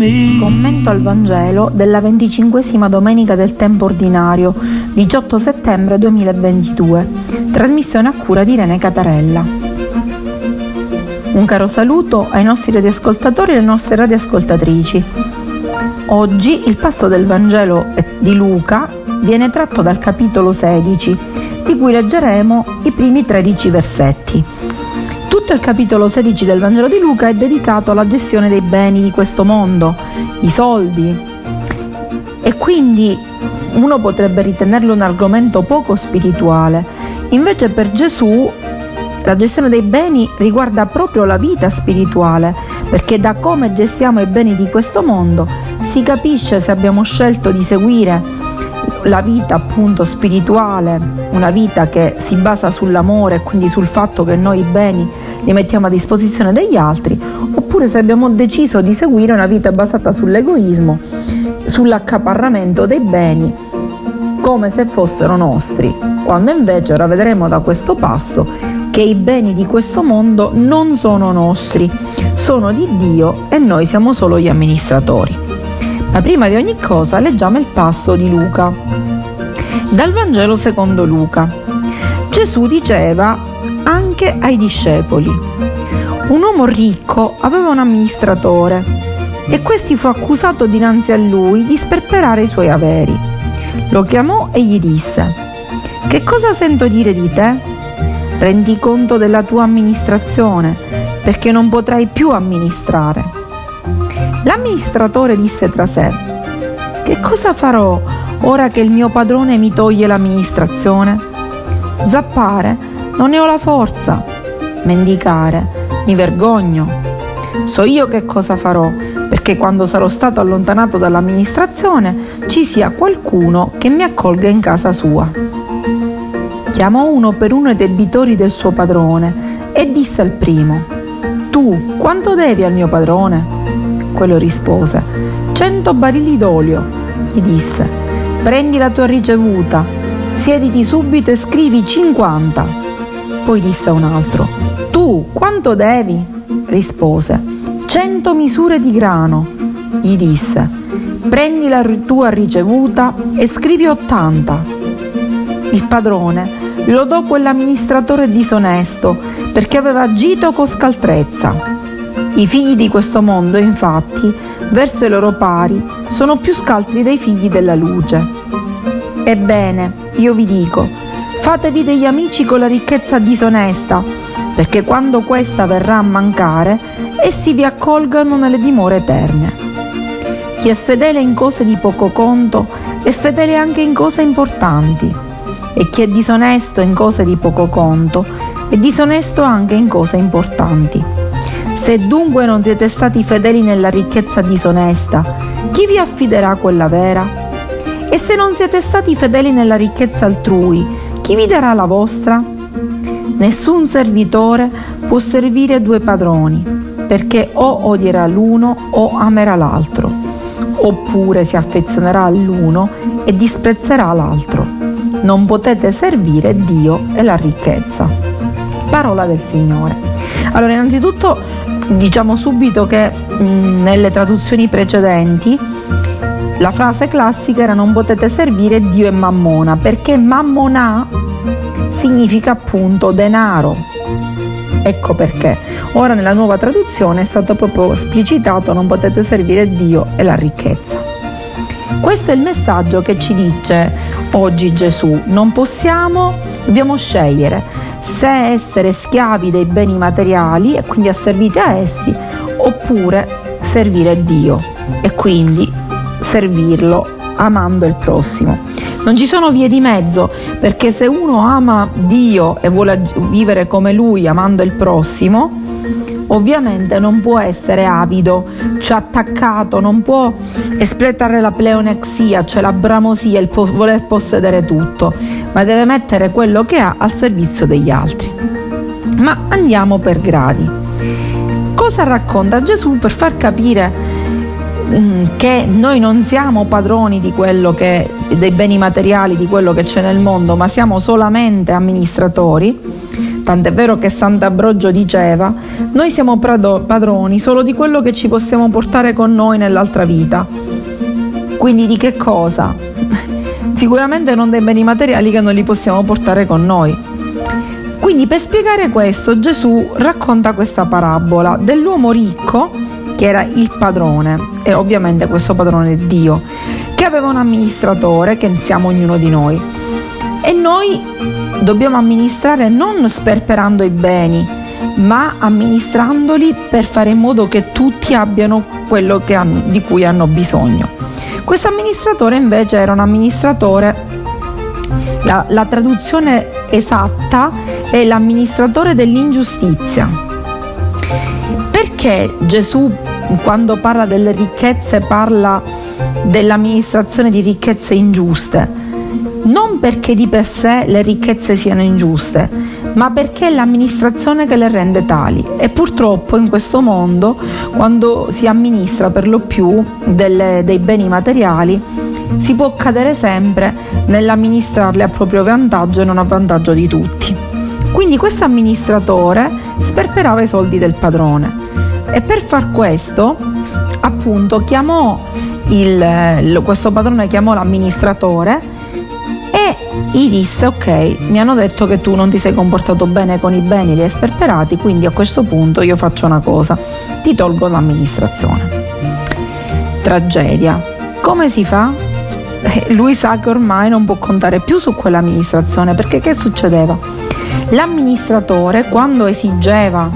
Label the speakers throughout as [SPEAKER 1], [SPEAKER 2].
[SPEAKER 1] Commento al Vangelo della venticinquesima domenica del tempo ordinario, 18 settembre 2022. Trasmissione a cura di Irene Catarella. Un caro saluto ai nostri radioascoltatori e alle nostre radioascoltatrici. Oggi il passo del Vangelo di Luca viene tratto dal capitolo 16, di cui leggeremo i primi 13 versetti. Tutto il capitolo 16 del Vangelo di Luca è dedicato alla gestione dei beni di questo mondo, i soldi. E quindi uno potrebbe ritenerlo un argomento poco spirituale. Invece per Gesù la gestione dei beni riguarda proprio la vita spirituale, perché da come gestiamo i beni di questo mondo si capisce se abbiamo scelto di seguire la vita appunto spirituale, una vita che si basa sull'amore quindi sul fatto che noi i beni li mettiamo a disposizione degli altri, oppure se abbiamo deciso di seguire una vita basata sull'egoismo, sull'accaparramento dei beni come se fossero nostri, quando invece ora vedremo da questo passo che i beni di questo mondo non sono nostri, sono di Dio e noi siamo solo gli amministratori. Ma prima di ogni cosa leggiamo il passo di Luca. Dal Vangelo secondo Luca. Gesù diceva anche ai discepoli, un uomo ricco aveva un amministratore e questi fu accusato dinanzi a lui di sperperare i suoi averi. Lo chiamò e gli disse, che cosa sento dire di te? Rendi conto della tua amministrazione, perché non potrai più amministrare. L'amministratore disse tra sé, che cosa farò ora che il mio padrone mi toglie l'amministrazione? Zappare, non ne ho la forza. Mendicare, mi vergogno. So io che cosa farò, perché quando sarò stato allontanato dall'amministrazione ci sia qualcuno che mi accolga in casa sua. Chiamò uno per uno i debitori del suo padrone e disse al primo, Tu quanto devi al mio padrone? Quello rispose, cento barili d'olio. Gli disse, prendi la tua ricevuta, siediti subito e scrivi cinquanta. Poi disse a un altro, tu quanto devi? Rispose, cento misure di grano. Gli disse, prendi la tua ricevuta e scrivi ottanta. Il padrone lodò quell'amministratore disonesto perché aveva agito con scaltrezza. I figli di questo mondo, infatti, verso i loro pari, sono più scaltri dei figli della luce. Ebbene, io vi dico, fatevi degli amici con la ricchezza disonesta, perché quando questa verrà a mancare, essi vi accolgano nelle dimore eterne. Chi è fedele in cose di poco conto è fedele anche in cose importanti, e chi è disonesto in cose di poco conto è disonesto anche in cose importanti. Se dunque non siete stati fedeli nella ricchezza disonesta, chi vi affiderà quella vera? E se non siete stati fedeli nella ricchezza altrui, chi vi darà la vostra? Nessun servitore può servire due padroni, perché o odierà l'uno o amerà l'altro, oppure si affezionerà all'uno e disprezzerà l'altro. Non potete servire Dio e la ricchezza. Parola del Signore. Allora, innanzitutto Diciamo subito che mh, nelle traduzioni precedenti la frase classica era non potete servire Dio e Mammona, perché Mammona significa appunto denaro. Ecco perché. Ora nella nuova traduzione è stato proprio esplicitato non potete servire Dio e la ricchezza. Questo è il messaggio che ci dice oggi Gesù. Non possiamo, dobbiamo scegliere se essere schiavi dei beni materiali e quindi asserviti a essi, oppure servire Dio e quindi servirlo amando il prossimo. Non ci sono vie di mezzo perché se uno ama Dio e vuole vivere come lui amando il prossimo, ovviamente non può essere avido, cioè attaccato, non può espletare la pleonexia, cioè la bramosia, il po- voler possedere tutto, ma deve mettere quello che ha al servizio degli altri. Ma andiamo per gradi. Cosa racconta Gesù per far capire mm, che noi non siamo padroni che, dei beni materiali, di quello che c'è nel mondo, ma siamo solamente amministratori? Tant'è vero che Sant'Ambrogio diceva, noi siamo padroni solo di quello che ci possiamo portare con noi nell'altra vita. Quindi di che cosa? Sicuramente non dei beni materiali che non li possiamo portare con noi. Quindi per spiegare questo Gesù racconta questa parabola dell'uomo ricco che era il padrone e ovviamente questo padrone è Dio, che aveva un amministratore che siamo ognuno di noi. E noi dobbiamo amministrare non sperperando i beni, ma amministrandoli per fare in modo che tutti abbiano quello hanno, di cui hanno bisogno. Questo amministratore invece era un amministratore, la, la traduzione esatta è l'amministratore dell'ingiustizia. Perché Gesù quando parla delle ricchezze parla dell'amministrazione di ricchezze ingiuste. Non perché di per sé le ricchezze siano ingiuste, ma perché è l'amministrazione che le rende tali. E purtroppo in questo mondo, quando si amministra per lo più delle, dei beni materiali, si può cadere sempre nell'amministrarli a proprio vantaggio e non a vantaggio di tutti. Quindi questo amministratore sperperava i soldi del padrone e per far questo, appunto, chiamò il, questo padrone chiamò l'amministratore gli disse ok mi hanno detto che tu non ti sei comportato bene con i beni li hai sperperati quindi a questo punto io faccio una cosa ti tolgo l'amministrazione tragedia come si fa? Eh, lui sa che ormai non può contare più su quell'amministrazione perché che succedeva? l'amministratore quando esigeva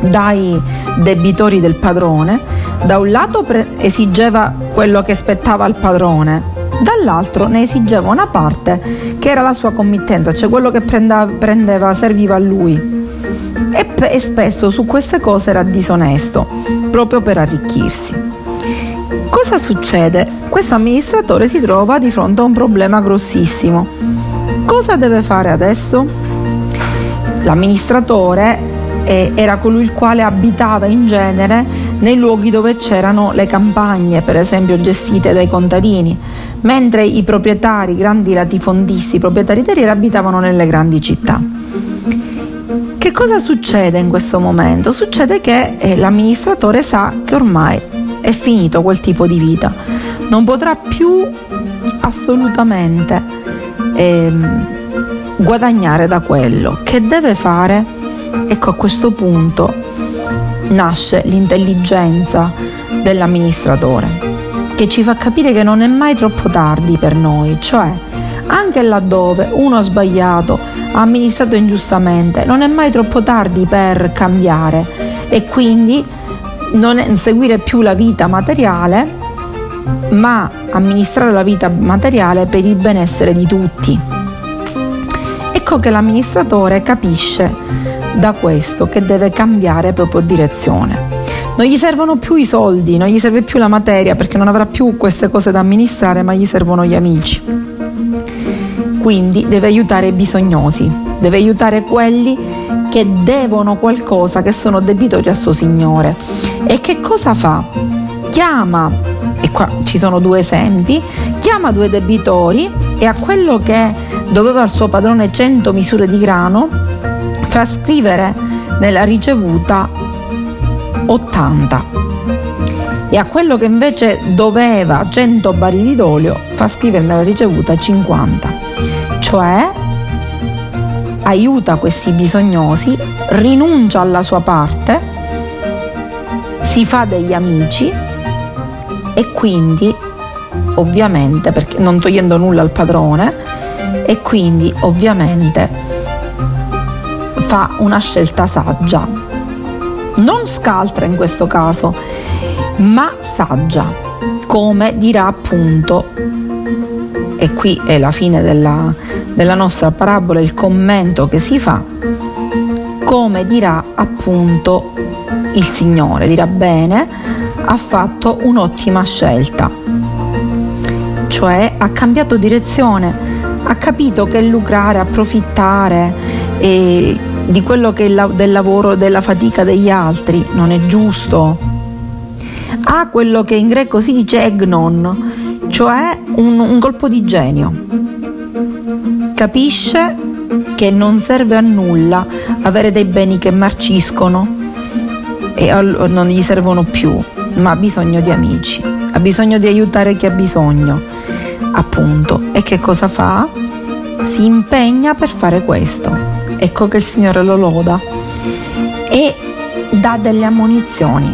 [SPEAKER 1] dai debitori del padrone, da un lato esigeva quello che spettava al padrone, dall'altro ne esigeva una parte che era la sua committenza, cioè quello che prendeva, prendeva serviva a lui. E, e spesso su queste cose era disonesto, proprio per arricchirsi. Cosa succede? Questo amministratore si trova di fronte a un problema grossissimo. Cosa deve fare adesso? L'amministratore era colui il quale abitava in genere nei luoghi dove c'erano le campagne, per esempio gestite dai contadini, mentre i proprietari, i grandi latifondisti, i proprietari terrieri abitavano nelle grandi città. Che cosa succede in questo momento? Succede che eh, l'amministratore sa che ormai è finito quel tipo di vita, non potrà più assolutamente eh, guadagnare da quello. Che deve fare? Ecco a questo punto nasce l'intelligenza dell'amministratore che ci fa capire che non è mai troppo tardi per noi, cioè anche laddove uno ha sbagliato, ha amministrato ingiustamente, non è mai troppo tardi per cambiare e quindi non seguire più la vita materiale, ma amministrare la vita materiale per il benessere di tutti. Ecco che l'amministratore capisce da questo che deve cambiare proprio direzione. Non gli servono più i soldi, non gli serve più la materia perché non avrà più queste cose da amministrare, ma gli servono gli amici. Quindi deve aiutare i bisognosi, deve aiutare quelli che devono qualcosa, che sono debitori a suo Signore. E che cosa fa? Chiama, e qua ci sono due esempi, chiama due debitori e a quello che doveva al suo padrone 100 misure di grano, fa scrivere nella ricevuta 80 e a quello che invece doveva 100 barili d'olio fa scrivere nella ricevuta 50 cioè aiuta questi bisognosi rinuncia alla sua parte si fa degli amici e quindi ovviamente perché non togliendo nulla al padrone e quindi ovviamente fa una scelta saggia, non scaltra in questo caso, ma saggia, come dirà appunto, e qui è la fine della, della nostra parabola, il commento che si fa, come dirà appunto il Signore, dirà bene, ha fatto un'ottima scelta, cioè ha cambiato direzione, ha capito che lucrare, approfittare di quello che la, del lavoro, della fatica degli altri, non è giusto. Ha quello che in greco si dice egnon, cioè un, un colpo di genio. Capisce che non serve a nulla avere dei beni che marciscono e non gli servono più, ma ha bisogno di amici, ha bisogno di aiutare chi ha bisogno, appunto. E che cosa fa? Si impegna per fare questo. Ecco che il Signore lo loda e dà delle ammonizioni.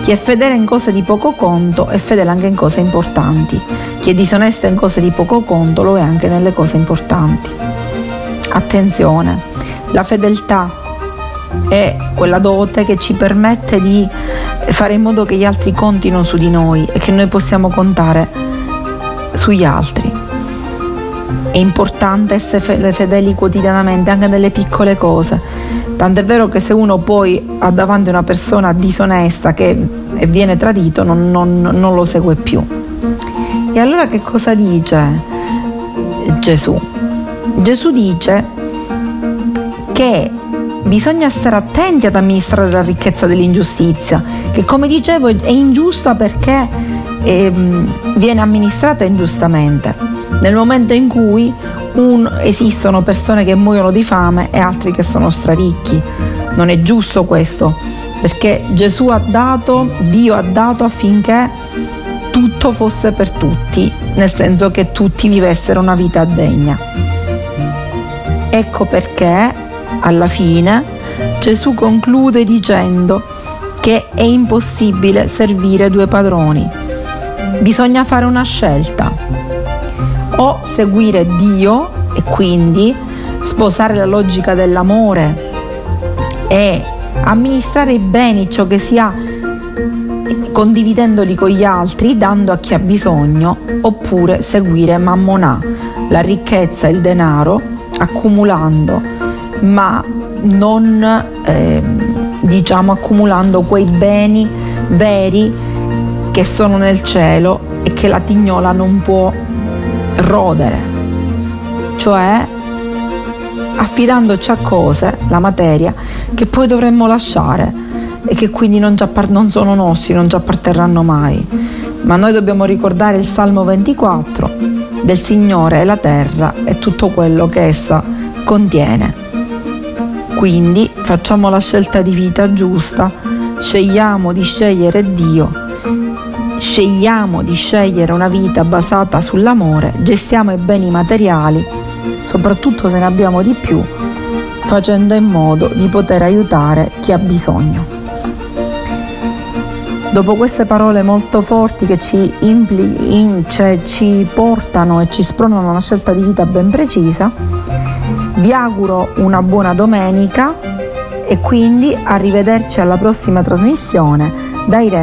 [SPEAKER 1] Chi è fedele in cose di poco conto è fedele anche in cose importanti. Chi è disonesto in cose di poco conto lo è anche nelle cose importanti. Attenzione, la fedeltà è quella dote che ci permette di fare in modo che gli altri contino su di noi e che noi possiamo contare sugli altri. È importante essere fedeli quotidianamente anche nelle piccole cose. Tant'è vero che se uno poi ha davanti una persona disonesta che viene tradito non, non, non lo segue più. E allora che cosa dice Gesù? Gesù dice che bisogna stare attenti ad amministrare la ricchezza dell'ingiustizia, che come dicevo è ingiusta perché eh, viene amministrata ingiustamente. Nel momento in cui un, esistono persone che muoiono di fame e altri che sono straricchi. Non è giusto questo, perché Gesù ha dato, Dio ha dato affinché tutto fosse per tutti, nel senso che tutti vivessero una vita degna. Ecco perché alla fine Gesù conclude dicendo che è impossibile servire due padroni. Bisogna fare una scelta. O seguire Dio e quindi sposare la logica dell'amore e amministrare i beni, ciò che si ha, condividendoli con gli altri, dando a chi ha bisogno, oppure seguire Mammonà, la ricchezza, il denaro, accumulando ma non eh, diciamo accumulando quei beni veri che sono nel cielo e che la tignola non può rodere, cioè affidandoci a cose, la materia, che poi dovremmo lasciare e che quindi non, non sono nostri, non ci apparterranno mai. Ma noi dobbiamo ricordare il Salmo 24 del Signore e la terra e tutto quello che essa contiene. Quindi facciamo la scelta di vita giusta, scegliamo di scegliere Dio, scegliamo di scegliere una vita basata sull'amore, gestiamo i beni materiali, soprattutto se ne abbiamo di più, facendo in modo di poter aiutare chi ha bisogno. Dopo queste parole molto forti che ci, impli, in, cioè ci portano e ci spronano a una scelta di vita ben precisa, vi auguro una buona domenica e quindi arrivederci alla prossima trasmissione da Irene.